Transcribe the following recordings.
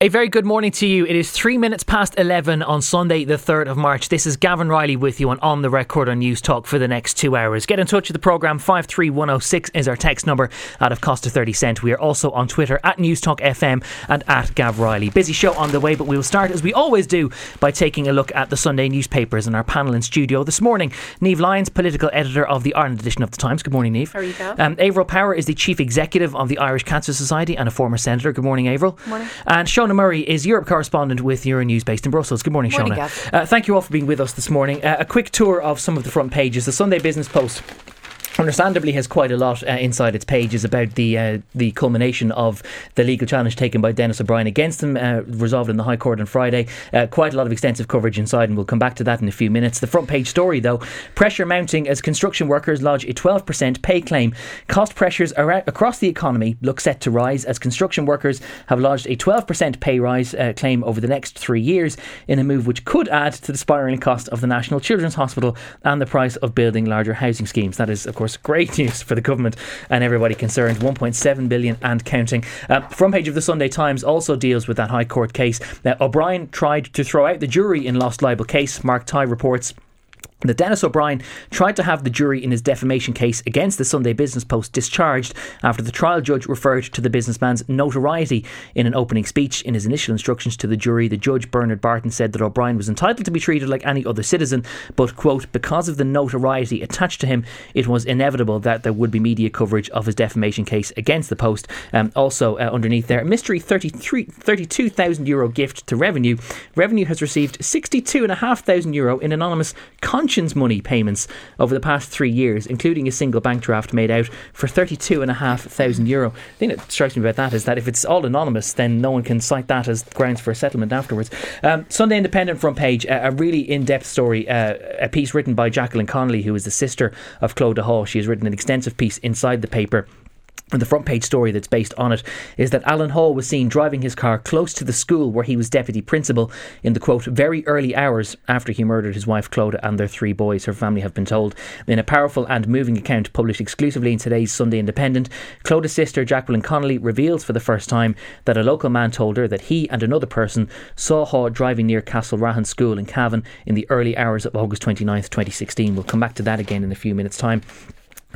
A very good morning to you. It is three minutes past 11 on Sunday, the 3rd of March. This is Gavan Reilly with you on On the Record on Newstalk for the next two hours. Get in touch with the programme. 53106 is our text number out of cost of 30 cent. We are also on Twitter at Newstalk FM and at Gav Reilly. Busy show on the way, but we will start as we always do by taking a look at the Sunday newspapers and our panel in studio this morning. Niamh Lyons, political editor of the Ireland edition of the Times. Good morning, Niamh. How are you, Gav? Um, Averil Power is the chief executive of the Irish Cancer Society and a former senator. Good morning, Averil. Morning. And Shona Murray is Europe correspondent with Euronews based in Brussels. Good morning, Morning, Shona. Uh, thank you all for being with us this morning. Uh, a quick tour of some of the front pages. The Sunday Business Post understandably has quite a lot uh, inside its pages about the uh, the culmination of the legal challenge taken by Denis O'Brien against him, uh, resolved in the High Court on Friday. Uh, quite a lot of extensive coverage inside, and we'll come back to that in a few minutes. The front page story, though, pressure mounting as construction workers lodge a 12% pay claim. Cost pressures across the economy look set to rise as construction workers have lodged a 12% pay rise uh, claim over the next three years in a move which could add to the spiralling cost of the National Children's Hospital and the price of building larger housing schemes. That is, of course, great news for the government and everybody concerned. 1.7 billion and counting. Uh, front page of the Sunday Times also deals with that High Court case. Now, O'Brien tried to throw out the jury in lost libel case. Mark Tighe reports. That Denis O'Brien tried to have the jury in his defamation case against the Sunday Business Post discharged after the trial judge referred to the businessman's notoriety in an opening speech. In his initial instructions to the jury, the judge, Bernard Barton, said that O'Brien was entitled to be treated like any other citizen, but, quote, because of the notoriety attached to him, it was inevitable that there would be media coverage of his defamation case against the Post. Um, also, uh, underneath there, a mystery 33 32,000 euro gift to Revenue. Revenue has received 62,500 euro in anonymous conscience money payments over the past three years, including a single bank draft made out for 32,500 euro. The thing that strikes me about that is that if it's all anonymous, then no one can cite that as grounds for a settlement afterwards. Um, Sunday Independent front page, a, a really in depth story, uh, a piece written by Jacqueline Connolly, who is the sister of Clodagh Hall. She has written an extensive piece inside the paper. And the front page story that's based on it is that Alan Hall was seen driving his car close to the school where he was deputy principal in the quote very early hours after he murdered his wife Clodagh and their three boys. Her family have been told in a powerful and moving account published exclusively in today's Sunday Independent. Clodagh's sister Jacqueline Connolly reveals for the first time that a local man told her that he and another person saw Hall driving near Castlerahan School in Cavan in the early hours of August 29th, 2016. We'll come back to that again in a few minutes' time.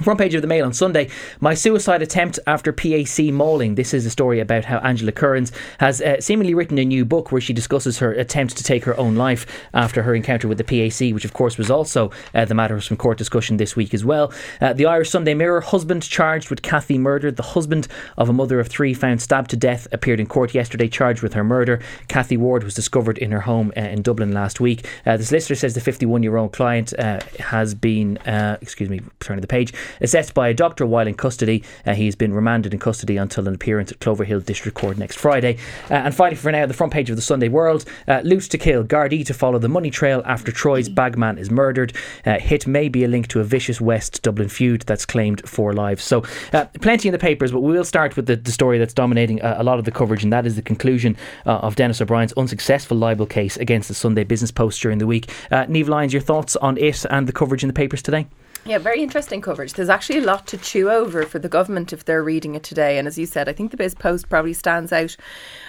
Front page of the Mail on Sunday. My suicide attempt after PAC mauling. This is a story about how Angela Kerins has uh, seemingly written a new book where she discusses her attempt to take her own life after her encounter with the PAC, which of course was also uh, the matter of some court discussion this week as well. Uh, the Irish Sunday Mirror. Husband charged with Kathy murder. The husband of a mother of three found stabbed to death appeared in court yesterday, charged with her murder. Kathy Ward was discovered in her home uh, in Dublin last week. Uh, the solicitor says the 51 year old client uh, has been, excuse me, turning the page, assessed by a doctor while in custody. Uh, he has been remanded in custody until an appearance at Cloverhill District Court next Friday. Uh, and finally, for now, the front page of the Sunday World uh, Loot to kill. Gardaí to follow the money trail after Troy's bagman is murdered. Uh, hit may be a link to a vicious West Dublin feud that's claimed four lives. So, uh, plenty in the papers, but we will start with the, the story that's dominating uh, a lot of the coverage, and that is the conclusion of Denis O'Brien's unsuccessful libel case against the Sunday Business Post during the week. Uh, Niamh Lyons, your thoughts on it and the coverage in the papers today? Yeah, very interesting coverage. There's actually a lot to chew over for the government if they're reading it today. And as you said, I think the Biz Post probably stands out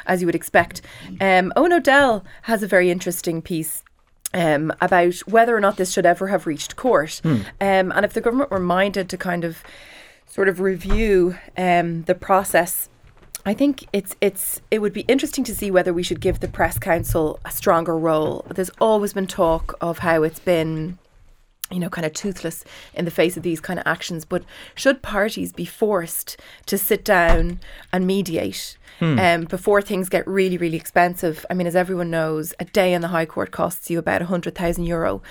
as you would expect. Um, Eoin O'Dell has a very interesting piece. Um, about whether or not this should ever have reached court. Um, and if the government were minded to kind of sort of review um, the process I think it's it's it would be interesting to see whether we should give the press council a stronger role. There's always been talk of how it's been you know, kind of toothless in the face of these kind of actions. But should parties be forced to sit down and mediate um, before things get really, really expensive? I mean, as everyone knows, a day in the High Court costs you about hundred thousand euro,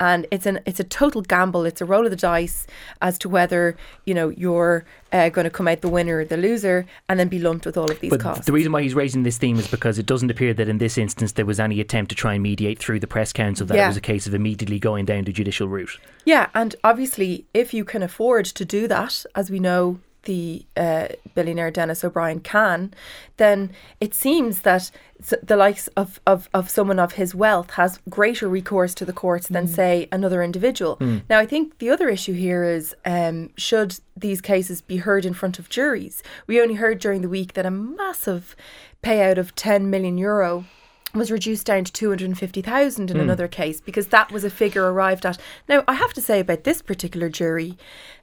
and it's an it's a total gamble. It's a roll of the dice as to whether you know you're uh, going to come out the winner or the loser, and then be lumped with all of these But costs. the reason why he's raising this theme is because it doesn't appear that in this instance there was any attempt to try and mediate through the press council. That it was a case of immediately going down the judicial route. Yeah, and obviously, if you can afford to do that, as we know the uh, billionaire Denis O'Brien can, then it seems that the likes of, of, of someone of his wealth has greater recourse to the courts than, mm. say, another individual. Mm. Now, I think the other issue here is um, should these cases be heard in front of juries? We only heard during the week that a massive payout of 10 million euro was reduced down to 250,000 in mm. another case because that was a figure arrived at. Now, I have to say about this particular jury,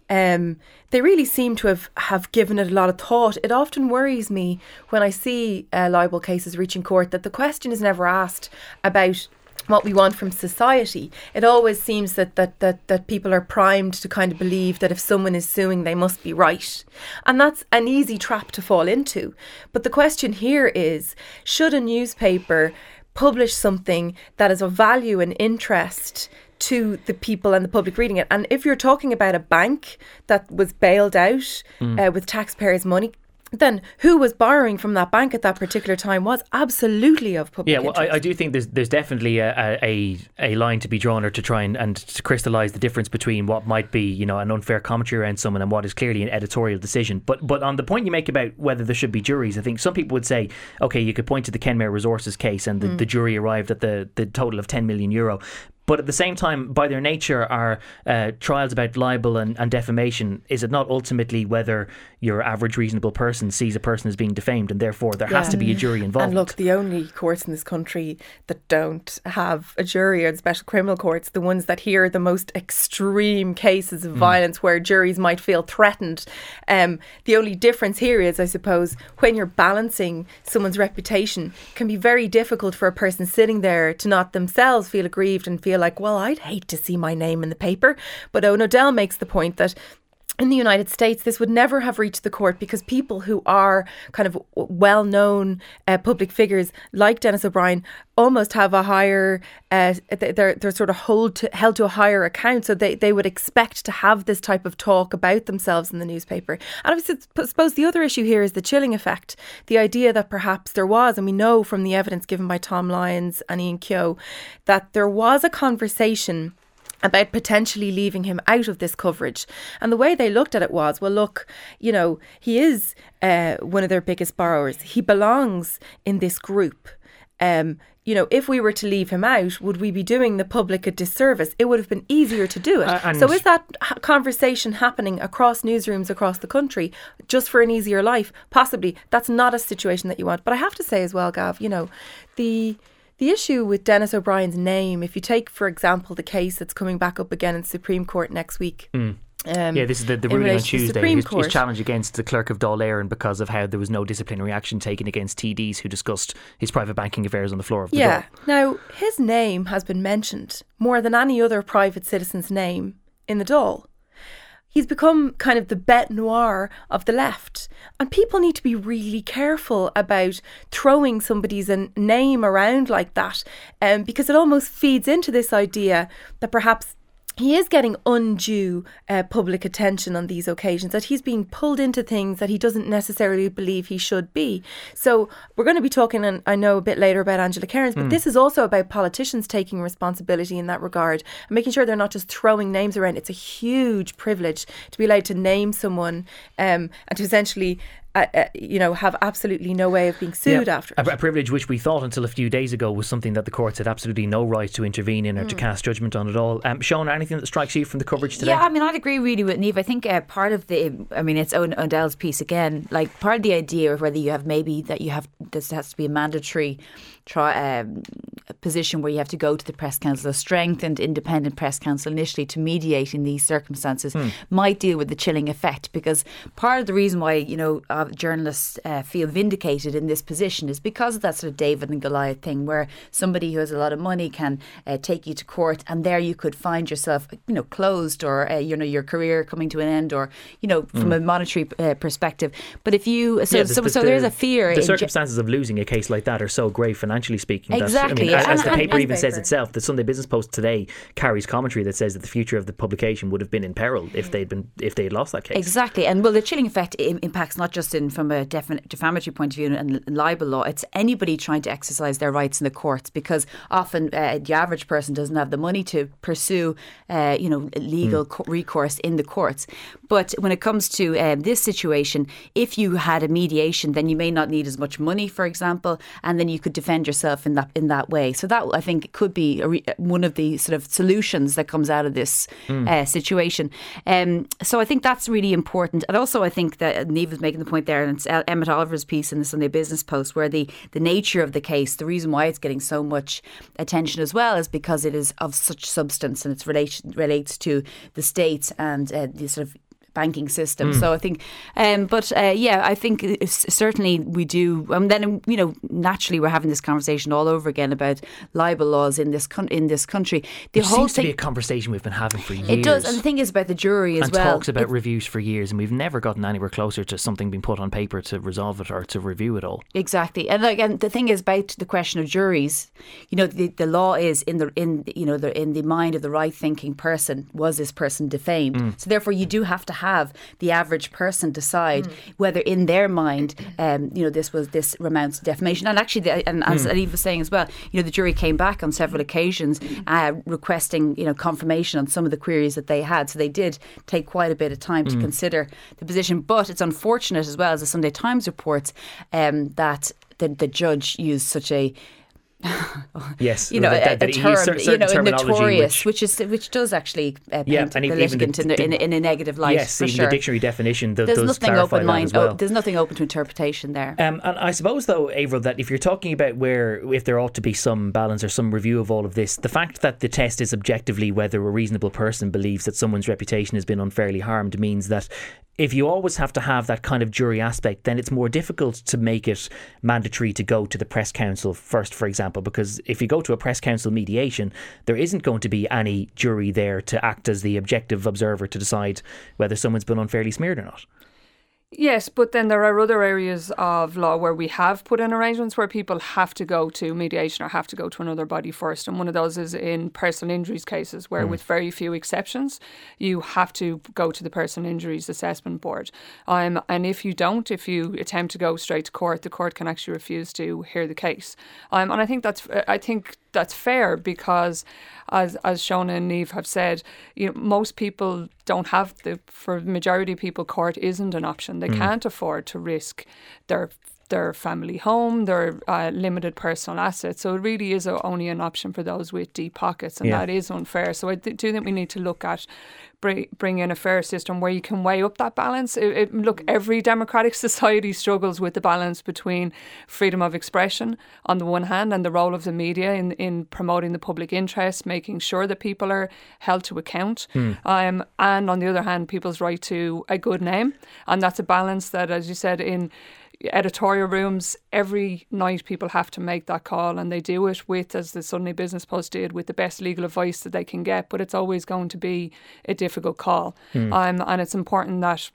um, they really seem to have, have given it a lot of thought. It often worries me when I see uh, libel cases reaching court that the question is never asked about what we want from society. It always seems that, that that that people are primed to kind of believe that if someone is suing, they must be right, and that's an easy trap to fall into. But the question here is: Should a newspaper publish something that is of value and interest to the people and the public reading it. And if you're talking about a bank that was bailed out mm. uh, with taxpayers' money, then who was borrowing from that bank at that particular time was absolutely of public yeah well I, I, do think there's there's definitely a, a, a line to be drawn or to try and, and to crystallize the difference between what might be you know an unfair commentary around someone and what is clearly an editorial decision. But but on the point you make about whether there should be juries I think some people would say okay you could point to the Kenmare Resources case and the, mm. the jury arrived at the, the total of 10 million euro but at the same time, by their nature, are uh, trials about libel and, and, defamation. Is it not ultimately whether your average reasonable person sees a person as being defamed, and therefore there yeah. has to be a jury involved? And look, the only courts in this country that don't have a jury are the special criminal courts, the ones that hear the most extreme cases of mm. violence where juries might feel threatened. Um, the only difference here is, I suppose, when you're balancing someone's reputation, can be very difficult for a person sitting there to not themselves feel aggrieved and feel feel like, well, I'd hate to see my name in the paper. But Eoin O'Dell makes the point that in the United States, this would never have reached the court because people who are kind of well known uh, public figures like Denis O'Brien almost have a higher, uh, they're, they're sort of hold to, held to a higher account. So they, they would expect to have this type of talk about themselves in the newspaper. And I suppose the other issue here is the chilling effect. The idea that perhaps there was, and we know from the evidence given by Tom Lyons and Ian Kehoe, that there was a conversation about potentially leaving him out of this coverage. And the way they looked at it was, well, look, you know, he is uh, one of their biggest borrowers. He belongs in this group. Um, you know, if we were to leave him out, would we be doing the public a disservice? It would have been easier to do it. Uh, so, is that conversation happening across newsrooms across the country just for an easier life? Possibly. That's not a situation that you want. But I have to say as well, Gav, you know, the the issue with Denis O'Brien's name, if you take, for example, the case that's coming back up again in Supreme Court next week. Mm. Um, yeah, this is the, the ruling on Tuesday. His, his, challenge against the clerk of Dáil Éireann because of how there was no disciplinary action taken against TDs who discussed his private banking affairs on the floor of the Yeah. Now, his name has been mentioned more than any other private citizen's name in the Dáil he's become kind of the bête noire of the left. And people need to be really careful about throwing somebody's name around like that um, because it almost feeds into this idea that perhaps he is getting undue uh, public attention on these occasions, that he's being pulled into things that he doesn't necessarily believe he should be. So, we're going to be talking, and I know a bit later about Angela Kerins, but mm. this is also about politicians taking responsibility in that regard and making sure they're not just throwing names around. It's a huge privilege to be allowed to name someone um, and to essentially uh, uh, you know, have absolutely no way of being sued yeah, after. A, a, privilege which we thought until a few days ago was something that the courts had absolutely no right to intervene in or mm. to cast judgment on at all. Um, Shona, anything that strikes you from the coverage today? Yeah, I mean, I'd agree really with Niamh. I think uh, part of the, I mean, it's Eoin O'Dell's piece again, like part of the idea of whether you have maybe that you have, this has to be a mandatory try, um, position where you have to go to the press council, a strengthened independent press council initially to mediate in these circumstances hmm. might deal with the chilling effect because part of the reason why you know uh, journalists uh, feel vindicated in this position is because of that sort of David and Goliath thing where somebody who has a lot of money can uh, take you to court and there you could find yourself you know closed or uh, you know your career coming to an end or you know from mm. a monetary uh, perspective but if you so, yeah, the, so, the, so there's a fear the circumstances of losing a case like that are so grave financially speaking exactly as, as the paper even says itself, the Sunday Business Post today carries commentary that says that the future of the publication would have been in peril if they'd been if they had lost that case. Exactly, and well, the chilling effect impacts not just in from a defin- defamatory point of view and libel law. It's anybody trying to exercise their rights in the courts because often uh, the average person doesn't have the money to pursue, uh, you know, legal co- recourse in the courts. But when it comes to um, this situation, if you had a mediation, then you may not need as much money, for example, and then you could defend yourself in that in that way. So that I think could be a re- one of the sort of solutions that comes out of this uh, situation. Um, so I think that's really important. And also, I think that Niamh was making the point there, and it's El- Emmet Oliver's piece in the Sunday Business Post, where the, the nature of the case, the reason why it's getting so much attention as well, is because it is of such substance and it's relation, relates to the state and uh, the sort of banking system. So I think, um, but uh, yeah, I think certainly we do. And then you know, naturally, we're having this conversation all over again about libel laws in this coun- in this country. The Which whole seems to be a conversation we've been having for years. it does, and the thing is about the jury as well. and well. talks about It- reviews for years, and we've never gotten anywhere closer to something being put on paper to resolve it or to review it all. Exactly, and again, the thing is about the question of juries. You know, the, the law is in the in you know the in the mind of the right thinking person. Was this person defamed? Mm. So therefore, you do have to have the average person decide Mm. whether in their mind, um, you know, this was this amounts to defamation. And actually, the, and as Mm. Eve was saying as well, you know, the jury came back on several occasions uh, requesting you know confirmation on some of the queries that they had. So they did take quite a bit of time Mm. to consider the position. But it's unfortunate as well as the Sunday Times reports um, that the, the judge used such a Yes, you know, that- a, that- that a term, used cer- you know, notorious, which- which, is which does actually uh, paint Yeah, the and even the- in, the, in, a- in a negative light. yes, even sure. the dictionary definition th- There's nothing open mind. well. oh, there's nothing open to interpretation there. Um, and I suppose, though, Averil, that if you're talking about where, if there ought to be some balance or some review of all of this, the fact that the test is objectively whether a reasonable person believes that someone's reputation has been unfairly harmed means that if you always have to have that kind of jury aspect, then it's more difficult to make it mandatory to go to the press council first, for example, because if you go to a press council mediation, there isn't going to be any jury there to act as the objective observer to decide whether someone's been unfairly smeared or not. Yes, but then there are other areas of law where we have put in arrangements where people have to go to mediation or have to go to another body first. And one of those is in personal injuries cases, where, with very few exceptions, you have to go to the Personal Injuries Assessment Board. Um, and if you don't, if you attempt to go straight to court, the court can actually refuse to hear the case. Um, and I think that's, I think that's fair because, as as Shona and Niamh have said, you know, most people don't have the for the majority of people, court isn't an option. They can't afford to risk their their family home, their uh, limited personal assets. So it really is a, only an option for those with deep pockets, and Yeah. that is unfair. So I th- do think we need to look at bring, bring in a fair system where you can weigh up that balance. It, it, look, every democratic society struggles with the balance between freedom of expression on the one hand and the role of the media in, in promoting the public interest, making sure that people are held to account, um, and on the other hand, people's right to a good name. And that's a balance that, as you said, in editorial rooms every night people have to make that call and they do it with as the Sunday Business Post did with the best legal advice that they can get but it's always going to be a difficult call. Um, and it's important that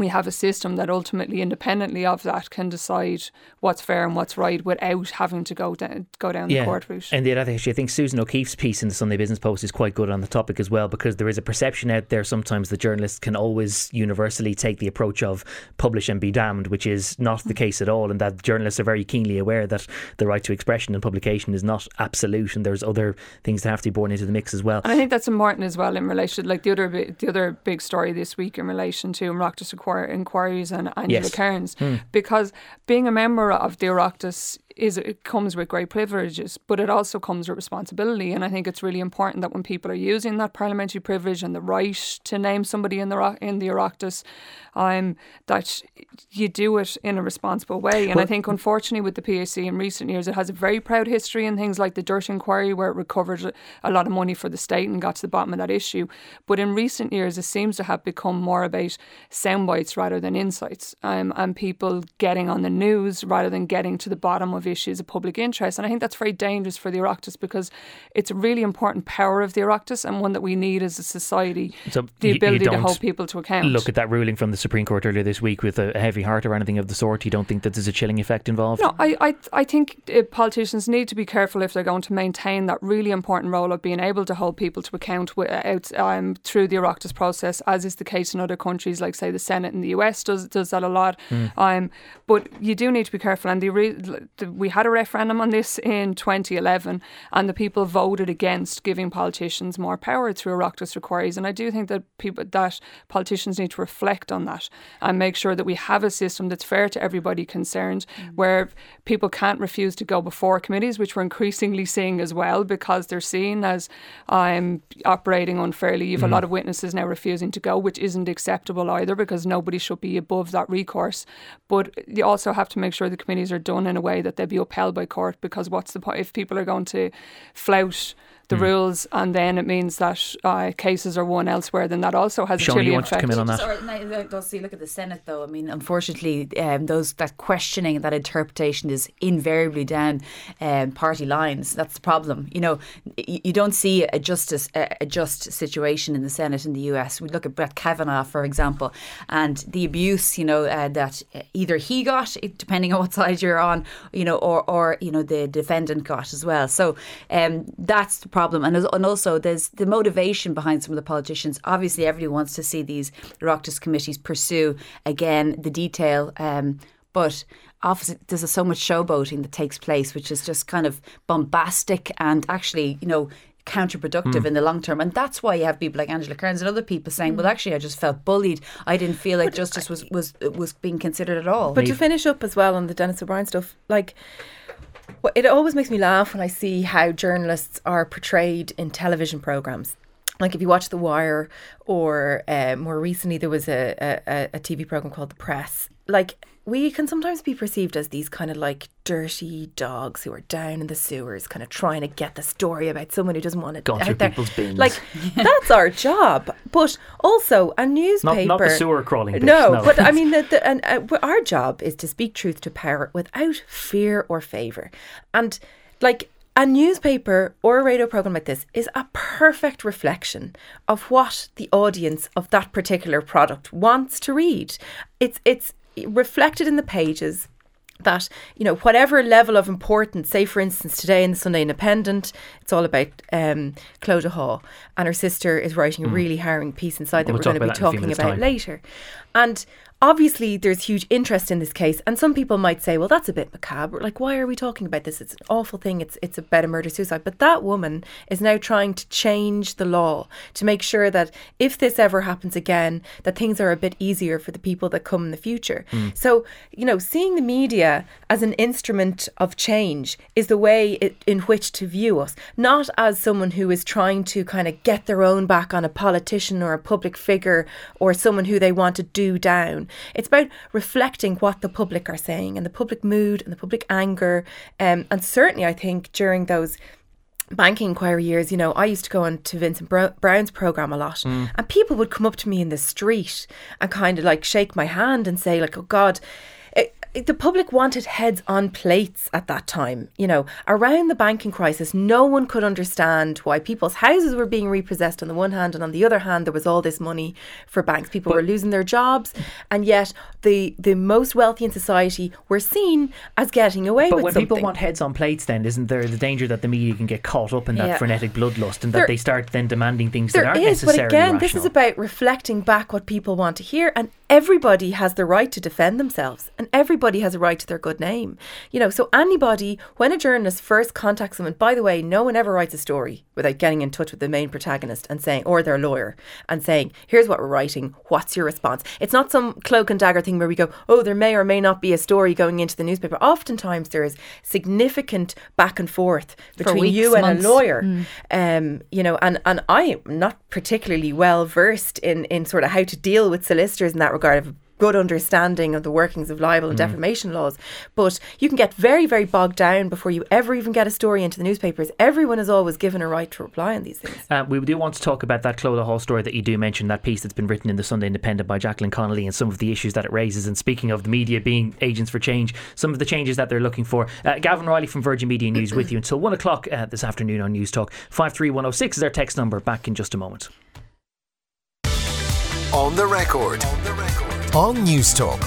we have a system that ultimately, independently of that, can decide what's fair and what's right without having to go down go down the court route. And the other actually, I think Susan O'Keeffe's piece in the Sunday Business Post is quite good on the topic as well, because there is a perception out there sometimes that journalists can always universally take the approach of publish and be damned, which is not the mm. case at all, and that journalists are very keenly aware that the right to expression and publication is not absolute, and there's other things that have to be borne into the mix as well. And I think that's important as well in relation, like the other the other big story this week in relation to Oireachtas inquir- inquiries and Angela Yes. Kerins, hmm. because being a member of the Oireachtas is it comes with great privileges, but it also comes with responsibility. And I think it's really important that when people are using that parliamentary privilege and the right to name somebody in the in the Oireachtas, um, that you do it in a responsible way. And I think unfortunately with the PAC in recent years, it has a very proud history in things like the Dirt Inquiry, where it recovered a lot of money for the state and got to the bottom of that issue. But in recent years, it seems to have become more about sound bites rather than insights, um, and people getting on the news rather than getting to the bottom of of issues of public interest. And I think that's very dangerous for the Oireachtas because it's a really important power of the Oireachtas and one that we need as a society So the you- you ability to hold people to account. Look at that ruling from the Supreme Court earlier this week with a, heavy heart or anything of the sort. You don't think that there's a chilling effect involved? No, I, I, I think uh, politicians need to be careful if they're going to maintain that really important role of being able to hold people to account wi- out, um, through the Oireachtas process, as is the case in other countries, like say the Senate in the US does does that a lot. Um, but you do need to be careful. And the, re- the, we had a referendum on this in 2011, and the people voted against giving politicians more power through Oireachtas inquiries. And I do think that people that politicians need to reflect on that and make sure that we have a system that's fair to everybody concerned, where people can't refuse to go before committees, which we're increasingly seeing as well because they're seen as um, operating unfairly. You've a lot of witnesses now refusing to go, which isn't acceptable either because nobody should be above that recourse. But you also have to make sure the committees are done in a way that they be upheld by court because what's the point if people are going to flout the rules and then it means that uh, cases are won elsewhere, then that also has Shona, a chilling you wanted to effect. come in on that. Just, or, no, no, see, look at the Senate, though. I mean, unfortunately, um, those that questioning, that interpretation is invariably down um, party lines. That's the problem. You know, you don't see a justice, a, a just situation in the Senate in the US. We look at Brett Kavanaugh, for example, and the abuse. You know, uh, that either he got, depending on what side you're on, you know, or or you know the defendant got as well. So um, that's the problem, and and also there's the motivation behind some of the politicians. Obviously, everybody wants to see these Oireachtas committees pursue again the detail. Um, but obviously, there's so much showboating that takes place, which is just kind of bombastic and actually, you know, counterproductive Hmm. in the long term. And that's why you have people like Angela Kerins and other people saying, "Well, actually, I just felt bullied. I didn't feel like justice was was was being considered at all." But to finish up as well on the Denis O'Brien stuff, like well, it always makes me laugh when I see how journalists are portrayed in television programs. Like if you watch The Wire, or uh, more recently there was a, a, a TV program called The Press. Like we can sometimes be perceived as these kind of like dirty dogs who are down in the sewers, kind of trying to get the story about someone who doesn't want to Gone through out there. people's bins. Like that's our job. But also a newspaper. Not, not the sewer crawling. No, no. but I mean, the, the, and uh, our job is to speak truth to power without fear or favor, and like a newspaper or a radio program like this is a perfect reflection of what the audience of that particular product wants to read. It's it's reflected in the pages that you know whatever level of importance say for instance today in the sunday independent it's all about um clodagh hall and her sister is writing a really harrowing piece inside that We'll we're going to be about that in a few talking about time. later and obviously there's huge interest in this case and some people might say well that's a bit macabre. Like why are we talking about this? It's an awful thing. It's it's about a murder suicide. But that woman is now trying to change the law to make sure that if this ever happens again that things are a bit easier for the people that come in the future. Hmm. So you know seeing the media as an instrument of change is the way it, in which to view us not as someone who is trying to kind of get their own back on a politician or a public figure or someone who they want to do down it's about reflecting what the public are saying and the public mood and the public anger um, and certainly i think during those banking inquiry years, you know, I used to go on to Vincent Browne's program a lot, and people would come up to me in the street and kind of like shake my hand and say, like, "Oh God." The public wanted heads on plates at that time. You know, around the banking crisis, no one could understand why people's houses were being repossessed on the one hand, and on the other hand, there was all this money for banks. People were losing their jobs, and yet the the most wealthy in society were seen as getting away But with when something. people want heads on plates, then isn't there the danger that the media can get caught up in that Yeah. frenetic bloodlust and that There- they start then demanding things that aren't is, but necessarily again, this is about reflecting back what people want to hear, and everybody has the right to defend themselves, and everybody has a right to their good name. You know, so anybody, when a journalist first contacts them, and by the way, no one ever writes a story without getting in touch with the main protagonist and saying, or their lawyer, and saying, "Here's what we're writing. What's your response?" It's not some cloak and dagger thing where we go, "Oh, there may or may not be a story going into the newspaper." Oftentimes, there is significant back and forth between weeks, you and months. a lawyer um, you know, and, and I am not particularly well versed in, in sort of how to deal with solicitors in that regard. I've good understanding of the workings of libel and defamation laws. But you can get very, very bogged down before you ever even get a story into the newspapers. Everyone is always given a right to reply on these things. Uh, we do want to talk about that Clodagh Hall story that you do mention, that piece that's been written in the Sunday Independent by Jacqueline Connolly and some of the issues that it raises. And speaking of the media being agents for change, some of the changes that they're looking for. Uh, Gavan Reilly from Virgin Media News with you until one o'clock uh, this afternoon on Newstalk. 53106 is our text number. Back in just a moment. On the record. On the record. On Newstalk.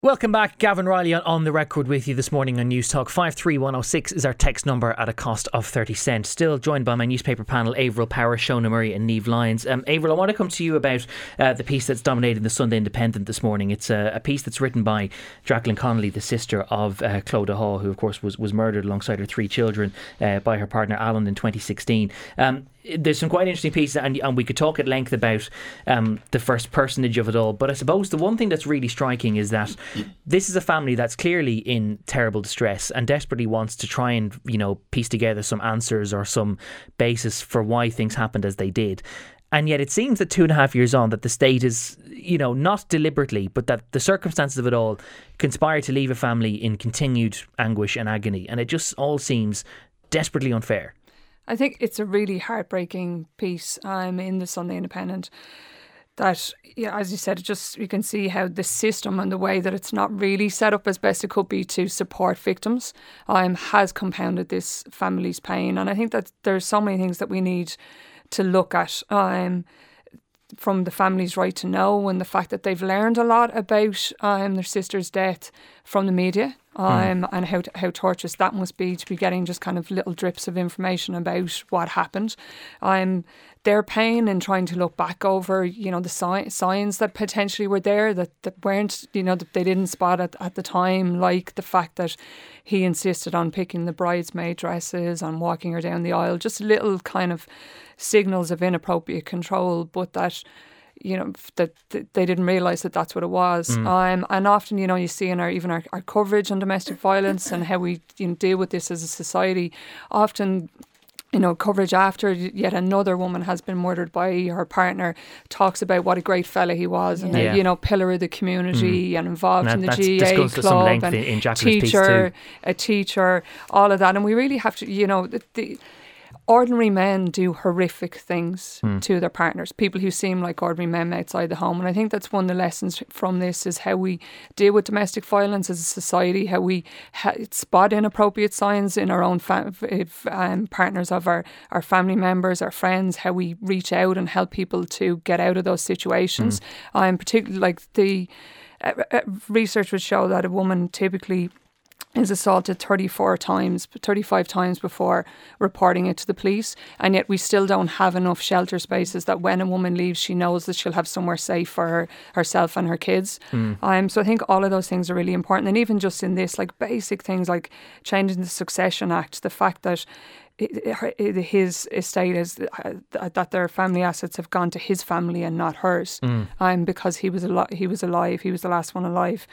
Welcome back, Gavan Reilly on, on the record with you this morning on Newstalk. 53106 is our text number at a cost of 30 cents. Still joined by my newspaper panel, Averil Power, Shona Murray, and Niamh Lyons. Um, I want to come to you about uh, the piece that's dominating the Sunday Independent this morning. It's a, a piece that's written by Jacqueline Connolly, the sister of uh, Clodagh Hall, who, of course, was, was murdered alongside her three children uh, by her partner Alan in 2016. Um, there's some quite interesting pieces, and, and we could talk at length about um, the first personage of it all. But I suppose the one thing that's really striking is that this is a family that's clearly in terrible distress and desperately wants to try and you know piece together some answers or some basis for why things happened as they did. And yet, it seems that two and a half years on, that the state is, you know, not deliberately, but that the circumstances of it all conspire to leave a family in continued anguish and agony. And it just all seems desperately unfair. I think it's a really heartbreaking piece um, in the Sunday Independent that, yeah, as you said, just you can see how the system and the way that it's not really set up as best it could be to support victims um, has compounded this family's pain. And I think that there's so many things that we need to look at. Um, from the family's right to know and the fact that they've learned a lot about um, their sister's death from the media um, mm. and how how torturous that must be to be getting just kind of little drips of information about what happened. Um, their pain in trying to look back over, you know, the si- signs that potentially were there that, that weren't, you know, that they didn't spot at, at the time, like the fact that he insisted on picking the bridesmaid dresses and walking her down the aisle, just little kind of signals of inappropriate control, but that you know that, they didn't realize that that's what it was mm. um, and often you know you see in our even our, our coverage on domestic violence and how we you know, deal with this as a society often you know, coverage after yet another woman has been murdered by her partner talks about what a great fella he was and yeah. a, you know pillar of the community mm. and involved and in the GAA club and in teacher, a teacher, all of that, and we really have to, you know, the, the ordinary men do horrific things mm. to their partners, people who seem like ordinary men outside the home. And I think that's one of the lessons from this is how we deal with domestic violence as a society, how we ha- spot inappropriate signs in our own fa- if, um, partners of our, our family members, our friends, how we reach out and help people to get out of those situations. Mm. Um, particularly like the uh, uh, research would show that a woman typically is assaulted 34 times, 35 times before reporting it to the police. And yet we still don't have enough shelter spaces that when a woman leaves, she knows that she'll have somewhere safe for her, herself and her kids. Mm. Um, so I think all of those things are really important. And even just in this, like basic things like changing the Succession Act, the fact that his estate is uh, that their family assets have gone to his family and not hers. Mm. Um, because he was al- he was alive, he was the last one alive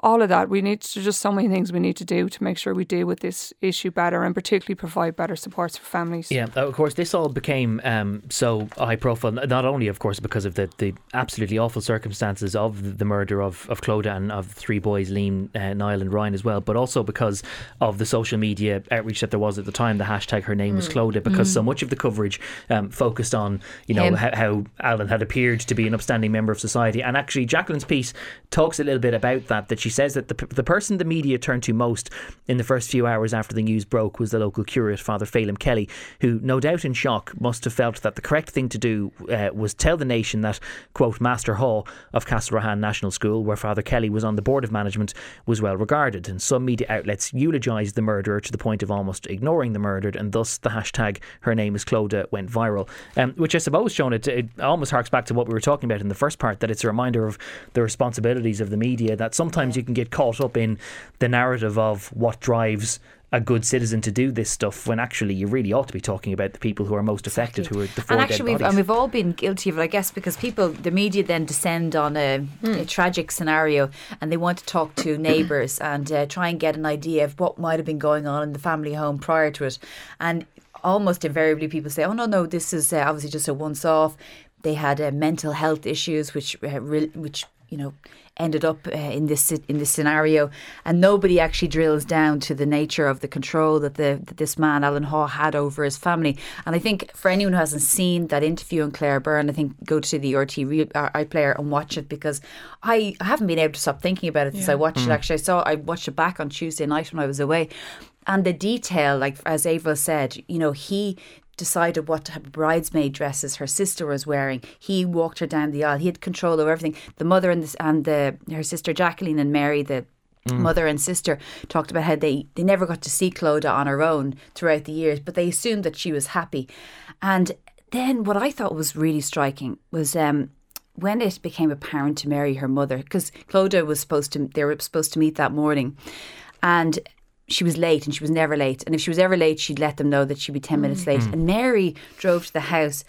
all of that. We need to just so many things we need to do to make sure we deal with this issue better and particularly provide better supports for families. Yeah, of course, this all became um, so high profile, not only, of course, because of the, the absolutely awful circumstances of the murder of, of Clodagh and of the three boys, Liam, uh, Niall, and Ryan as well, but also because of the social media outreach that there was at the time. The hashtag her name mm. was Clodagh, because mm. so much of the coverage um, focused on, you know, how, how Alan had appeared to be an upstanding member of society. And actually, Jacqueline's piece talks a little bit about that, that she says that the, the person the media turned to most in the first few hours after the news broke was the local curate, Father Phelim Kelly, who, no doubt in shock, must have felt that the correct thing to do uh, was tell the nation that, quote, Master Hall of Castlerahan National School, where Father Kelly was on the board of management, was well regarded. And some media outlets eulogised the murderer to the point of almost ignoring the murdered, and thus the hashtag her name is Clodagh went viral. Um, which I suppose, Shona, it, it almost harks back to what we were talking about in the first part, that it's a reminder of the responsibilities of the media, that sometimes you can get caught up in the narrative of what drives a good citizen to do this stuff when actually you really ought to be talking about the people who are most affected, exactly. who are the four and actually dead we've, and we've all been guilty of it, I guess, because people, the media then descend on a, mm. a tragic scenario and they want to talk to neighbours and uh, try and get an idea of what might have been going on in the family home prior to it, and almost invariably people say, "Oh no, no, this is uh, obviously just a once-off." they had uh, mental health issues, which uh, re- which you know ended up uh, in this in this scenario, and nobody actually drills down to the nature of the control that the that this man Alan Hall had over his family. And I think for anyone who hasn't seen that interview on Claire Byrne, I think go to the RTÉ Re- uh, iPlayer and watch it because I, I haven't been able to stop thinking about it since I watched it. Actually, I saw I watched it back on Tuesday night when I was away, and the detail, like as Ava said, you know, he decided what type of bridesmaid dresses her sister was wearing. He walked her down the aisle. He had control over everything. The mother and, the, and the her sister Jacqueline and Mary, the mother and sister, talked about how they, they never got to see Clodagh on her own throughout the years, but they assumed that she was happy. And then what I thought was really striking was um, when it became apparent to Mary, her mother, because Clodagh was supposed to, they were supposed to meet that morning, and she was late and she was never late. And if she was ever late, she'd let them know that she'd be 10 minutes late. And Mary drove to the house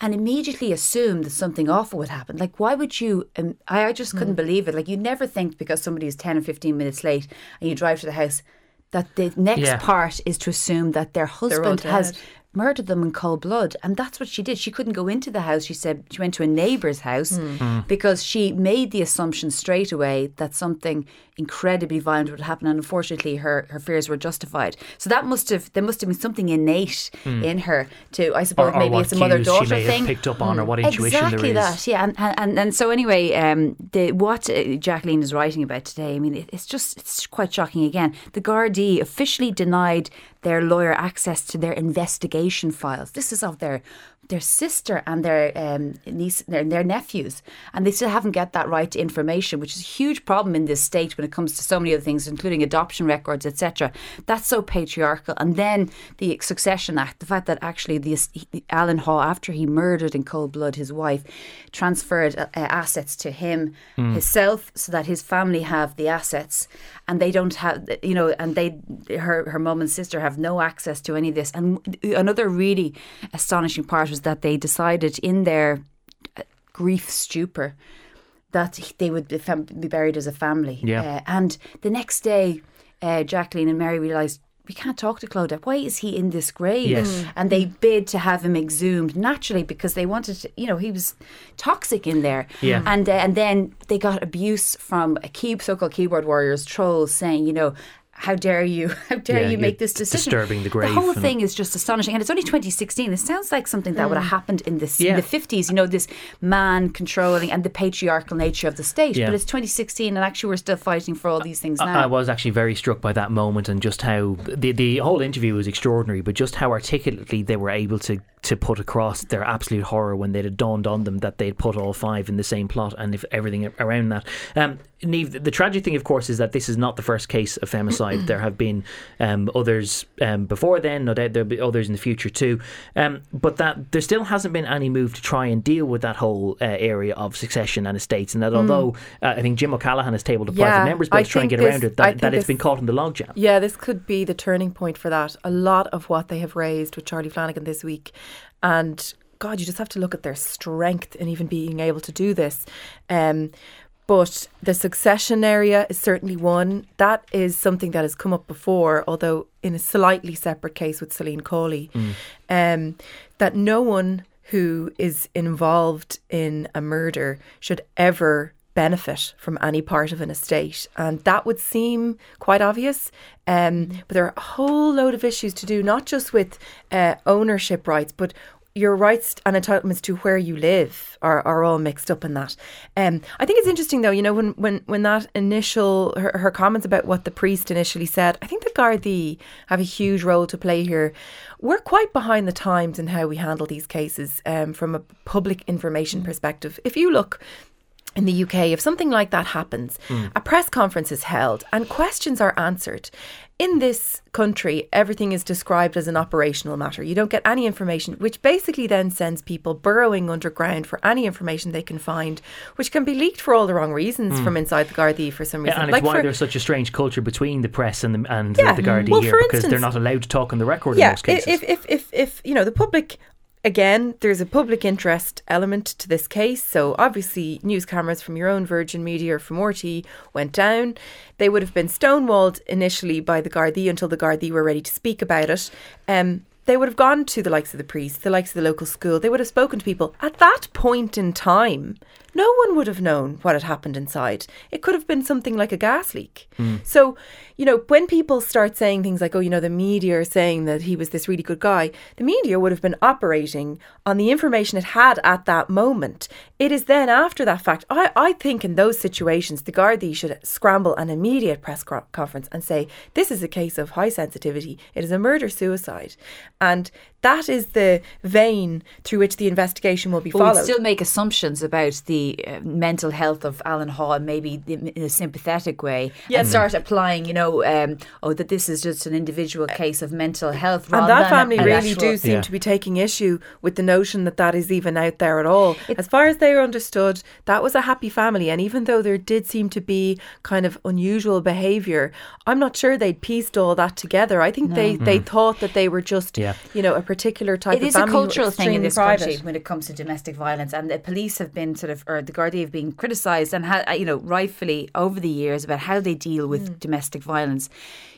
and immediately assumed that something awful would happen. Like, why would you? Um, I, I just couldn't believe it. Like, you never think because somebody is 10 or 15 minutes late and you drive to the house that the next Yeah. part is to assume that their husband has. Murdered them in cold blood. And that's what she did. She couldn't go into the house. She said she went to a neighbour's house because she made the assumption straight away that something incredibly violent would happen. And unfortunately, her, her fears were justified. So that must have, there must have been something innate in her to, I suppose, Or, or maybe it's a mother cues daughter thing. picked up on, or what intuition exactly there is. that, yeah. And, and, and, and so, anyway, um, the, what uh, Jacqueline is writing about today, I mean, it, it's just it's quite shocking again. The Gardaí officially denied their lawyer access to their investigation files. This is of their their sister and their um, niece, their, their nephews, and they still haven't got that right to information, which is a huge problem in this state when it comes to so many other things, including adoption records, etc. That's so patriarchal. And then the Succession Act, the fact that actually the Alan hall after he murdered in cold blood his wife, transferred uh, assets to him himself, so that his family have the assets, and they don't have, you know, and they her her mum and sister have no access to any of this. And another really astonishing part was that they decided in their uh, grief stupor that they would be, fam- be buried as a family. Yeah. Uh, and the next day, uh, Jacqueline and Mary realised we can't talk to Clodagh. Why is he in this grave? Yes. And they bid to have him exhumed naturally because they wanted to, you know, he was toxic in there. Yeah. And uh, and then they got abuse from a key, so-called keyboard warriors, trolls, saying, you know, how dare you? How dare Yeah, you make this decision? disturbing the grave The whole thing is just astonishing, and it's only 2016. It sounds like something that would have happened in the Yeah. in the 50s. You know, this man controlling and the patriarchal nature of the state. Yeah. But it's 2016, and actually, we're still fighting for all these things now. I was actually very struck by that moment and just how the the whole interview was extraordinary, but just how articulately they were able to to put across their absolute horror when they'd dawned on them that they'd put all five in the same plot and if everything around that. Um, Niamh, the, tragic thing, of course, is that this is not the first case of femicide. there have been um, others um, before then, no doubt there'll be others in the future too. Um, but that there still hasn't been any move to try and deal with that whole uh, area of succession and estates. And that although uh, I think Jim O'Callaghan has tabled a Yeah, private members bill to try and get around it, that, that it's this- been caught in the logjam. Yeah, this could be the turning point for that. A lot of what they have raised with Charlie Flanagan this week, and God, you just have to look at their strength in even being able to do this. Um, but the succession area is certainly one. That is something that has come up before, although in a slightly separate case with Celine Cawley. Um, that no one who is involved in a murder should ever benefit from any part of an estate. And that would seem quite obvious. Um, but there are a whole load of issues to do, not just with uh, ownership rights, but your rights and entitlements to where you live are, are all mixed up in that. Um, I think it's interesting though, you know, when when, when that initial her, her comments about what the priest initially said, I think the Gardaí have a huge role to play here. We're quite behind the times in how we handle these cases um, from a public information perspective. If you look in the UK, if something like that happens, hmm. a press conference is held and questions are answered. In this country, everything is described as an operational matter. You don't get any information, which basically then sends people burrowing underground for any information they can find, which can be leaked for all the wrong reasons hmm. from inside the Gardaí for some reason. Yeah, and Like it's why for- there's such a strange culture between the press and the, and Yeah. the, the Gardaí Well, here because they're not allowed to talk on the record in yeah, most cases. if, if if if you know the public again, there's a public interest element to this case. So obviously, news cameras from your own Virgin Media or from RTÉ went down. They would have been stonewalled initially by the Gardaí until the Gardaí were ready to speak about it. Um, they would have gone to the likes of the priest, the likes of the local school. They would have spoken to people. At that point in time, no one would have known what had happened inside. It could have been something like a gas leak. Mm. So, you know, when people start saying things like, oh, you know, the media are saying that he was this really good guy, the media would have been operating on the information it had at that moment. It is then after that fact, I, I think in those situations, the Gardaí should scramble an immediate press conference and say, this is a case of high sensitivity. It is a murder suicide. And that is the vein through which the investigation will be but followed. We still make assumptions about the uh, mental health of Alan Hall, maybe in a sympathetic way, yes. and start applying, you know, um, oh, that this is just an individual case of mental health. and that family really do seem yeah. to be taking issue with the notion that that is even out there at all. It, as far as they are understood, that was a happy family, and even though there did seem to be kind of unusual behaviour, I'm not sure they'd pieced all that together. I think no. they mm. they thought that they were just, yeah. you know, a particular type it of is a cultural thing in this private. country when it comes to domestic violence, and the police have been sort of, or the Gardaí have been criticised and ha- you know rightfully over the years about how they deal with mm. domestic violence.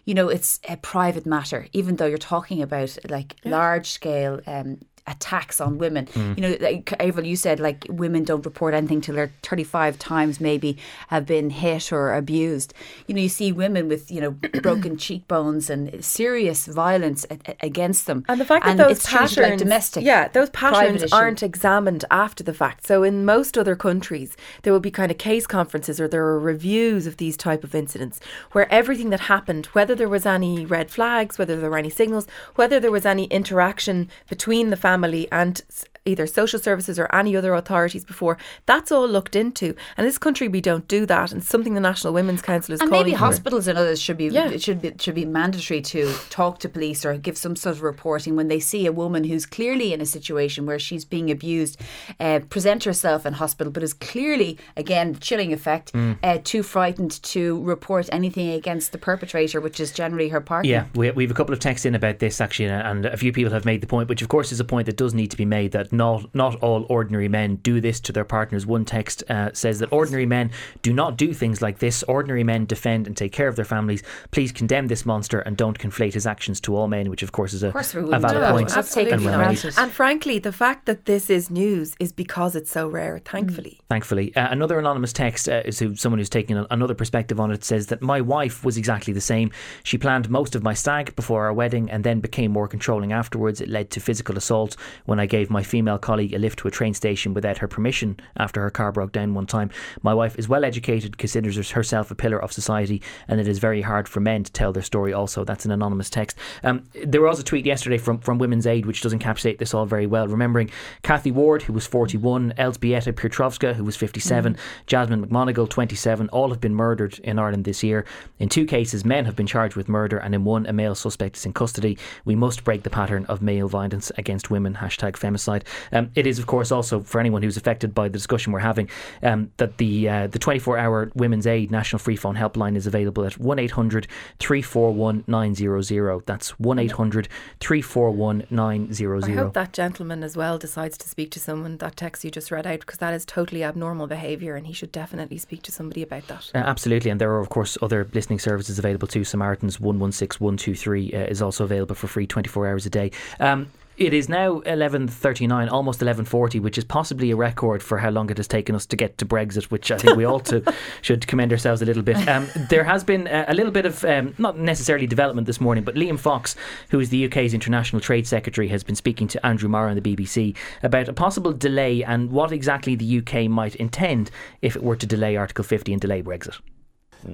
You know, it's a private matter, even though you're talking about like yeah. large scale um, attacks on women. Mm. You know, like Averil, you said like women don't report anything till they're 35 times maybe have been hit or abused. You know, you see women with, you know, broken cheekbones and serious violence a- against them. And the fact that and those patterns, like domestic, yeah, those patterns aren't examined after the fact. So in most other countries, there will be kind of case conferences or there are reviews of these type of incidents where everything that happened, whether there was any red flags, whether there were any signals, whether there was any interaction between the family family and either social services or any other authorities before. That's all looked into. And this country, we don't do that. And something the National Women's Council is and calling maybe hospitals and others should be yeah. it should be should be mandatory to talk to police or give some sort of reporting when they see a woman who's clearly in a situation where she's being abused, uh, present herself in hospital, but is clearly again chilling effect, mm. uh, too frightened to report anything against the perpetrator, which is generally her partner. Yeah, we, we have a couple of texts in about this actually, and a few people have made the point, which of course is a point that does need to be made that not not all ordinary men do this to their partners. One text uh, says that ordinary men do not do things like this. Ordinary men defend and take care of their families. Please condemn this monster and don't conflate his actions to all men, which of course is a, course a valid no, point. Absolutely and, and frankly, the fact that this is news is because it's so rare. Thankfully, mm. thankfully, uh, another anonymous text uh, is who, someone who's taking another perspective on it says that my wife was exactly the same. She planned most of my stag before our wedding and then became more controlling afterwards. It led to physical assault when I gave my female colleague colleague a lift to a train station without her permission after her car broke down one time. My wife is well educated, considers herself a pillar of society, and it is very hard for men to tell their story also. That's an anonymous text. Um, there was a tweet yesterday from, from Women's Aid which does encapsulate this all very well, remembering Kathy Ward, who was 41, Elzbieta Piotrowska, who was 57, mm. Jasmine McMonagle, 27, all have been murdered in Ireland this year. In two cases, men have been charged with murder, and in one, a male suspect is in custody. We must break the pattern of male violence against women. Hashtag femicide. Um, it is, of course, also for anyone who's affected by the discussion we're having, um, that the uh, the 24 hour Women's Aid National Free Phone Helpline is available at 1 800 341 900. That's 1 800 341 900. I hope that gentleman as well decides to speak to someone that text you just read out because that is totally abnormal behaviour and he should definitely speak to somebody about that. Uh, absolutely. And there are, of course, other listening services available too. Samaritans 116 123 uh, is also available for free 24 hours a day. Um, it is now 11.39, almost 11.40, which is possibly a record for how long it has taken us to get to Brexit, which I think we all to, should commend ourselves a little bit. Um, there has been a, a little bit of, um, not necessarily development this morning, but Liam Fox, who is the UK's International Trade Secretary, has been speaking to Andrew Marr on the BBC about a possible delay and what exactly the UK might intend if it were to delay Article 50 and delay Brexit.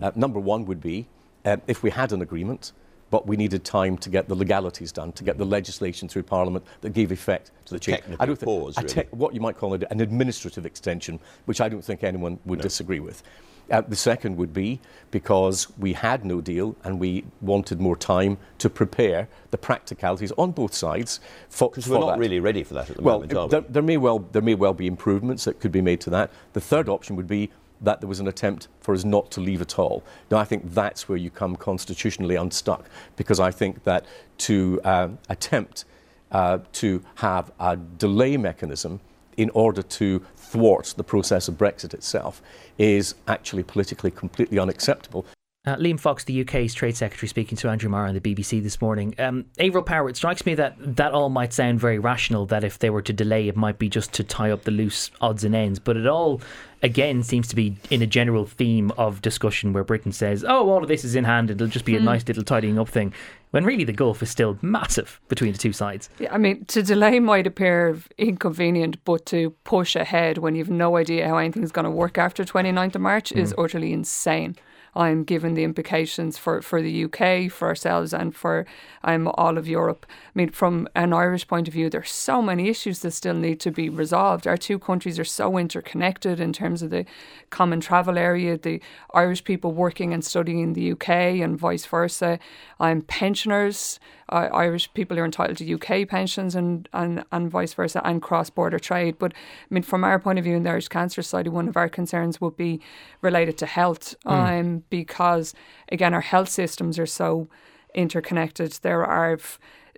Uh, number one would be uh, if we had an agreement but we needed time to get the legalities done, to get the legislation through Parliament that gave effect to the change. I don't think, pause, really. what you might call an administrative extension, which I don't think anyone would no. disagree with. Uh, the second would be because we had no deal and we wanted more time to prepare the practicalities on both sides. Because we're not that. really ready for that at the well, moment, are we? There, there, may well, there may well be improvements that could be made to that. The third option would be that there was an attempt for us not to leave at all. Now, I think that's where you come constitutionally unstuck, because I think that to uh, attempt uh, to have a delay mechanism in order to thwart the process of Brexit itself is actually politically completely unacceptable. Uh, Liam Fox, the UK's Trade Secretary, speaking to Andrew Marr on the BBC this morning. Um, Averil Power, it strikes me that that all might sound very rational, that if they were to delay, it might be just to tie up the loose odds and ends. But it all, again, seems to be in a general theme of discussion where Britain says, oh, all of this is in hand, it'll just be a mm. nice little tidying up thing. When really the gulf is still massive between the two sides. Yeah, I mean, to delay might appear inconvenient, but to push ahead when you've no idea how anything's going to work after 29th of March mm. is utterly insane. I'm given the implications for, for the UK, for ourselves, and for um, all of Europe. I mean, from an Irish point of view, there's so many issues that still need to be resolved. Our two countries are so interconnected in terms of the common travel area, the Irish people working and studying in the UK, and vice versa. I'm pensioners uh, Irish people are entitled to UK pensions and, and, and vice versa and cross border trade. But I mean, from our point of view in the Irish Cancer Society, one of our concerns would be related to health mm. um, because, again, our health systems are so interconnected. There are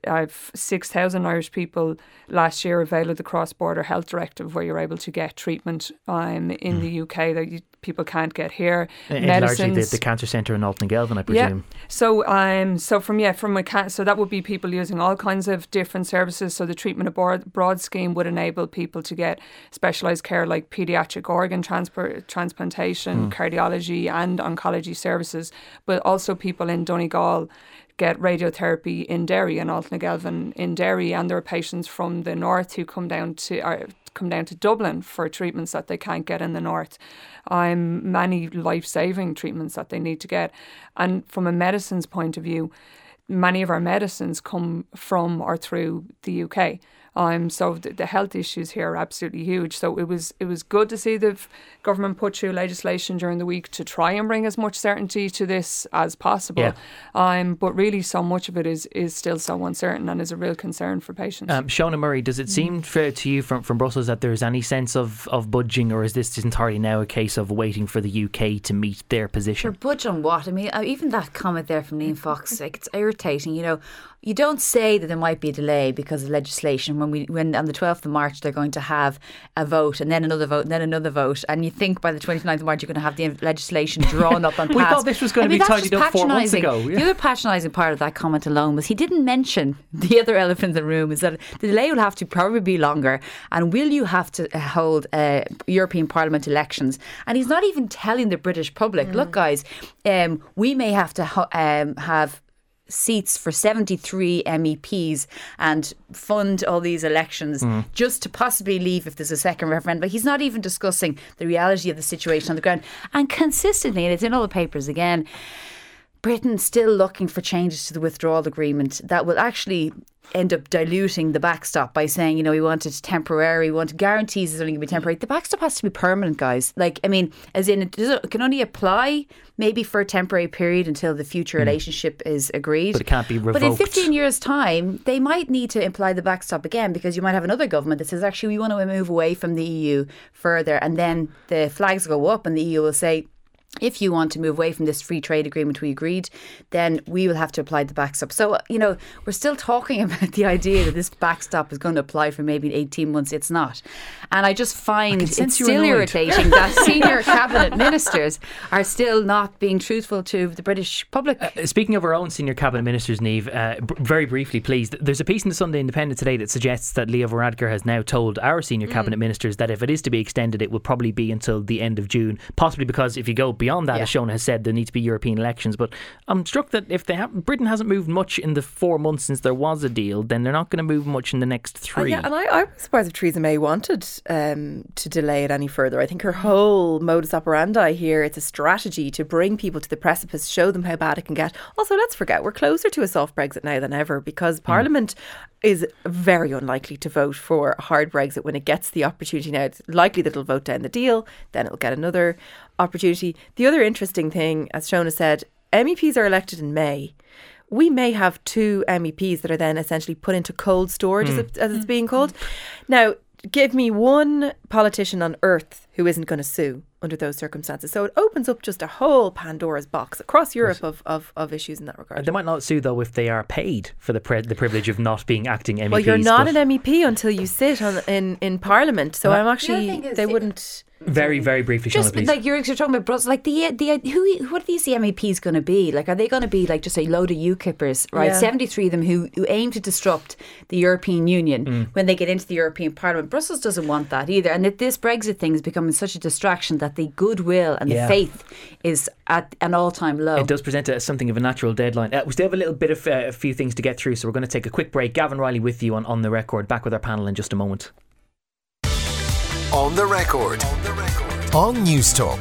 I've 6,000 Irish people last year availed of the cross border health directive where you're able to get treatment um, in mm. the UK that you, people can't get here. And largely the, the cancer centre in Altnagelvin, I presume. Yeah. So um so from yeah from a can- so that would be people using all kinds of different services. So the treatment abroad broad scheme would enable people to get specialised care like paediatric organ transfer, transplantation, mm. cardiology, and oncology services, but also people in Donegal get radiotherapy in Derry Altnagelvin in Derry, and there are patients from the north who come down to uh, come down to Dublin for treatments that they can't get in the north. Um, many life saving treatments that they need to get, and from a medicine's point of view, many of our medicines come from or through the UK. Um, so the, the, health issues here are absolutely huge. So it was it was good to see the government put through legislation during the week to try and bring as much certainty to this as possible. Yeah. Um, but really, so much of it is is still so uncertain and is a real concern for patients. Um, Shona Murray, does it seem fair to you from, from Brussels that there's any sense of, of budging, or is this entirely now a case of waiting for the UK to meet their position? For budge on what? I mean, uh, even that comment there from Liam Fox, like, it's irritating. You know, you don't say that there might be a delay because of legislation when we when on the 12th of March they're going to have a vote and then another vote and then another vote and you think by the 29th of March you're going to have the legislation drawn up and passed. we thought this was going I mean, to be tidied up four months ago. Yeah. The other patronising part of that comment alone was he didn't mention the other elephant in the room is that the delay will have to probably be longer and will you have to uh, hold uh, European Parliament elections and he's not even telling the British public mm. look guys um, we may have to ho- um, have seats for 73 MEPs and fund all these elections mm. just to possibly leave if there's a second referendum. But he's not even discussing the reality of the situation on the ground. And consistently, and it's in all the papers again, Britain's still looking for changes to the withdrawal agreement that will actually end up diluting the backstop by saying, you know, we want it temporary, we want guarantees it's only going to be temporary. The backstop has to be permanent, guys. Like, I mean, as in, it, can only apply maybe for a temporary period until the future mm. relationship is agreed. But it can't be revoked. But in 15 years' time, they might need to imply the backstop again because you might have another government that says, actually, we want to move away from the EU further. And then the flags go up and the EU will say, if you want to move away from this free trade agreement we agreed, then we will have to apply the backstop. So, uh, you know, we're still talking about the idea that this backstop is going to apply for maybe 18 months. It's not. And I just find I it's still irritating that senior cabinet ministers are still not being truthful to the British public. Uh, speaking of our own senior cabinet ministers, Niamh, uh, b- very briefly, please. There's a piece in the Sunday Independent today that suggests that Leo Varadkar has now told our senior mm. cabinet ministers that if it is to be extended, it will probably be until the end of June, possibly because if you go beyond that, yeah. as Shona has said, there need to be European elections. But I'm struck that if they have, Britain hasn't moved much in the four months since there was a deal, then they're not going to move much in the next three. Uh, yeah, and I, I was surprised if Theresa May wanted um, to delay it any further. I think her whole modus operandi here, it's a strategy to bring people to the precipice, show them how bad it can get. Also, let's forget, we're closer to a soft Brexit now than ever because mm. Parliament is very unlikely to vote for a hard Brexit when it gets the opportunity. Now, it's likely that it'll vote down the deal, then it'll get another opportunity. The other interesting thing, as Shona said, MEPs are elected in May. We may have two MEPs that are then essentially put into cold storage, mm. as, it, as it's being called. Now, give me one politician on earth who isn't going to sue under those circumstances. So it opens up just a whole Pandora's box across Europe of, of, of issues in that regard. They might not sue though if they are paid for the pre- the privilege of not being acting MEPs. Well, you're not an MEP until you sit on, in in Parliament. So well, I'm actually the they wouldn't Very, very briefly, just Shona, like you're, you're, talking about Brussels, like the the who what are these MEPs going to be? Like, are they going to be like just a load of UKIPers, right? Yeah. Seventy three of them who, who aim to disrupt the European Union mm. when they get into the European Parliament. Brussels doesn't want that either, and that this Brexit thing is becoming such a distraction that the goodwill and yeah. the faith is at an all time low. It does present a, something of a natural deadline. Uh, we still have a little bit of uh, a few things to get through, so we're going to take a quick break. Gavan Reilly with you on on the record. Back with our panel in just a moment. On the record. On. On Newstalk.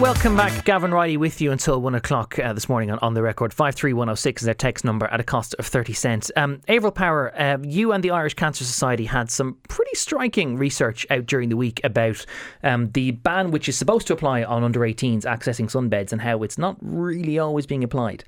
Welcome back. Gavan Reilly with you until one o'clock uh, this morning on On the Record. 53106 is our text number at a cost of 30 cents. Um, Averil Power, uh, you and the Irish Cancer Society had some pretty striking research out during the week about um, the ban which is supposed to apply on under 18s accessing sunbeds and how it's not really always being applied.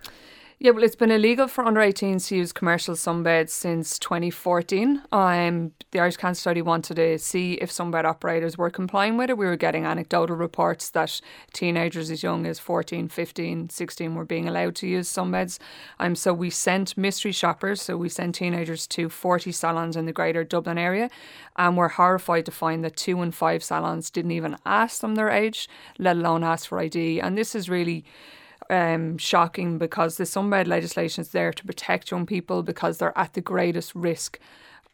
Yeah, well, it's been illegal for under 18s to use commercial sunbeds since 2014. Um, the Irish Cancer Society wanted to see if sunbed operators were complying with it. We were getting anecdotal reports that teenagers as young as 14, 15, 16 were being allowed to use sunbeds. Um, so we sent mystery shoppers, so we sent teenagers to 40 salons in the greater Dublin area, and we're horrified to find that two and five salons didn't even ask them their age, let alone ask for ID. And this is really um, shocking because the sunbed legislation is there to protect young people because they're at the greatest risk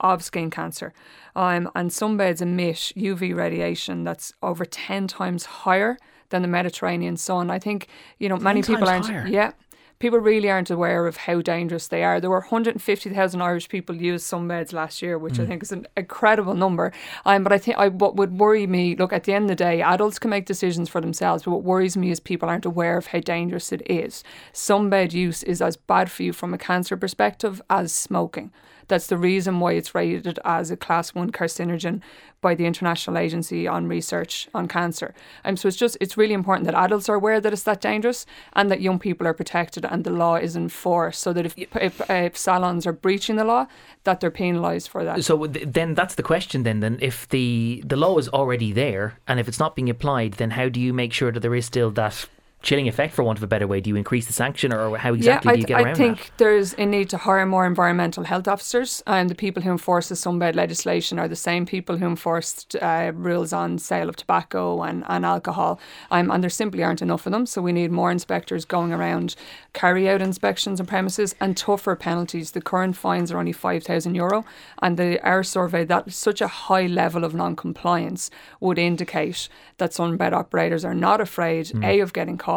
of skin cancer. Um, and sunbeds emit UV radiation that's over 10 times higher than the Mediterranean sun. I think, you know, many people aren't. Higher. Yeah people really aren't aware of how dangerous they are. There were 150,000 Irish people used sunbeds last year, which mm. I think is an incredible number. Um, but I think I, what would worry me, look, at the end of the day, adults can make decisions for themselves, but what worries me is people aren't aware of how dangerous it is. Some Sunbed use is as bad for you from a cancer perspective as smoking. That's the reason why it's rated as a class one carcinogen by the International Agency on Research on Cancer. Um, so it's just it's really important that adults are aware that it's that dangerous and that young people are protected and the law is enforced so that if, if, if salons are breaching the law, that they're penalised for that. So then that's the question then. Then if the the law is already there and if it's not being applied, then how do you make sure that there is still that chilling effect, for want of a better way? Do you increase the sanction, or how exactly yeah, do you get I around that? I think that? there's a need to hire more environmental health officers, and the people who enforce the sunbed legislation are the same people who enforced uh, rules on sale of tobacco and, and alcohol. Um, and there simply aren't enough of them, so we need more inspectors going around, carry out inspections on premises, and tougher penalties. The current fines are only five thousand euro, and the our survey that such a high level of non-compliance would indicate that sunbed operators are not afraid mm. a of getting caught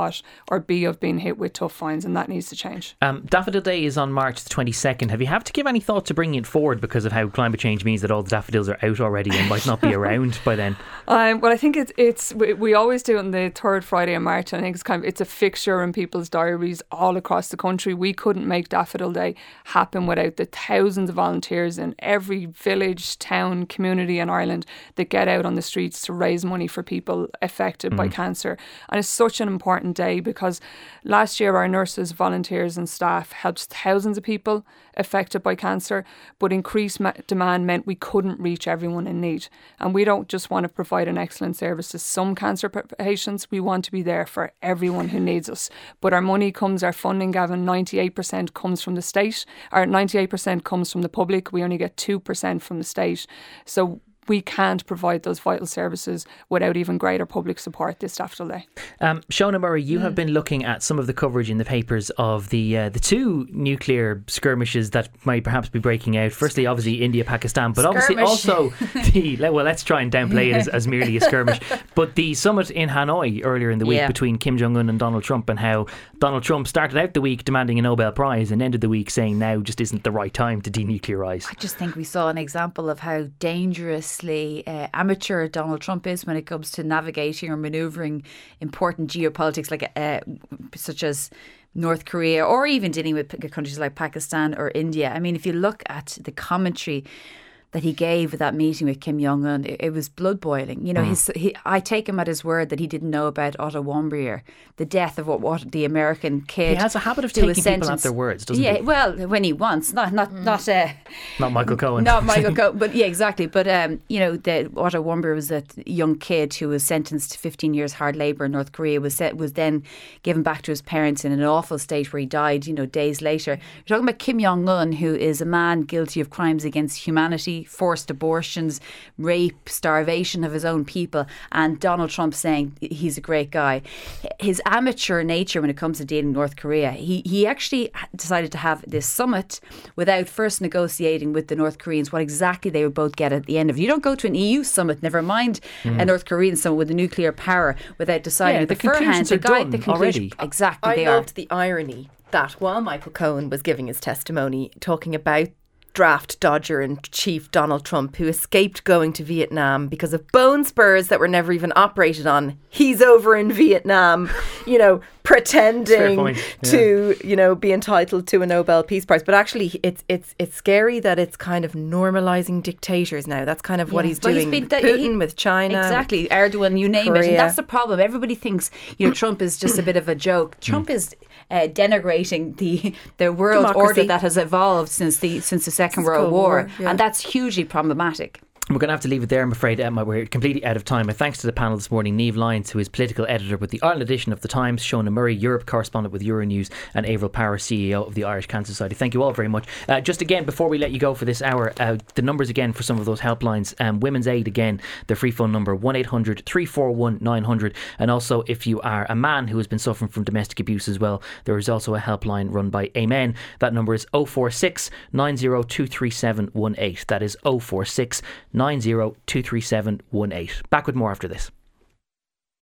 or B of being hit with tough fines, and that needs to change. Um, Daffodil Day is on March the 22nd. Have you have to give any thought to bringing it forward because of how climate change means that all the daffodils are out already and might not be around by then? Um, well, I think it's it's we, we always do it on the third Friday of March. And I think it's kind of it's a fixture in people's diaries all across the country. We couldn't make Daffodil Day happen without the thousands of volunteers in every village, town, community in Ireland that get out on the streets to raise money for people affected mm. by cancer. And it's such an important day because last year our nurses, volunteers, and staff helped thousands of people affected by cancer, but increased ma- demand meant we couldn't reach everyone in need. And we don't just want to provide an excellent service to some cancer patients, we want to be there for everyone who needs us. But our money comes, our funding, Gavan, 98% comes from the state, our 98% comes from the public. We only get 2% from the state. So we can't provide those vital services without even greater public support this Daffodil Day. Um, Shona Murray, you mm. have been looking at some of the coverage in the papers of the uh, the two nuclear skirmishes that might perhaps be breaking out. Firstly, obviously India, Pakistan, but Skirmish. obviously also the well, let's try and downplay it as, as merely a skirmish. But the summit in Hanoi earlier in the week yeah. between Kim Jong Un and Donald Trump, and how Donald Trump started out the week demanding a Nobel Prize and ended the week saying now just isn't the right time to denuclearize. I just think we saw an example of how dangerous uh, amateur Donald Trump is when it comes to navigating or maneuvering important geopolitics, like uh, such as North Korea, or even dealing with countries like Pakistan or India. I mean, if you look at the commentary that he gave at that meeting with Kim Jong Un, it, it, was blood boiling. You know, mm. his, he, I take him at his word that he didn't know about Otto Warmbier, the death of what, what the American kid. He has a habit of taking people at their words, doesn't yeah, he? well, when he wants, not not mm. not uh, not Michael Cohen, not Michael Cohen, but yeah, exactly. But um, you know, the, Otto Warmbier was a young kid who was sentenced to 15 years hard labour in North Korea. Was set, was then given back to his parents in an awful state where he died. You know, days later. You're talking about Kim Jong Un, who is a man guilty of crimes against humanity poverty, forced abortions, rape, starvation of his own people, and Donald Trump saying he's a great guy. His amateur nature when it comes to dealing with North Korea, he, he actually decided to have this summit without first negotiating with the North Koreans what exactly they would both get at the end of it. You don't go to an EU summit, never mind mm. a North Korean summit with a nuclear power, without deciding yeah, the beforehand the, guide, the already. Exactly, I they loved are. the irony that while Michael Cohen was giving his testimony, talking about draft dodger and chief Donald Trump, who escaped going to Vietnam because of bone spurs that were never even operated on. He's over in Vietnam, you know, pretending yeah. to, you know, be entitled to a Nobel Peace Prize. But actually, it's it's it's scary that it's kind of normalizing dictators now. That's kind of what he's doing. He's been, Putin he, with China, exactly. Erdogan, you name Korea. it, and that's the problem. Everybody thinks you know Trump is just a bit of a joke. Hmm. Trump is uh, denigrating the the world Democracy. order that has evolved since the since the Second World War, War yeah. and that's hugely problematic. We're going to have to leave it there, I'm afraid, Emma. We're completely out of time. My thanks to the panel this morning Niamh Lyons, who is political editor with the Ireland edition of The Times, Shona Murray, Europe correspondent with Euronews, and Averil Power, CEO of the Irish Cancer Society. Thank you all very much. Uh, just again, before we let you go for this hour, uh, the numbers again for some of those helplines. Um, Women's Aid, again, the free phone number 1 800 341 900. And also, if you are a man who has been suffering from domestic abuse as well, there is also a helpline run by Amen. That number is 046 9023718. That is 046 9023718. Back with more after this.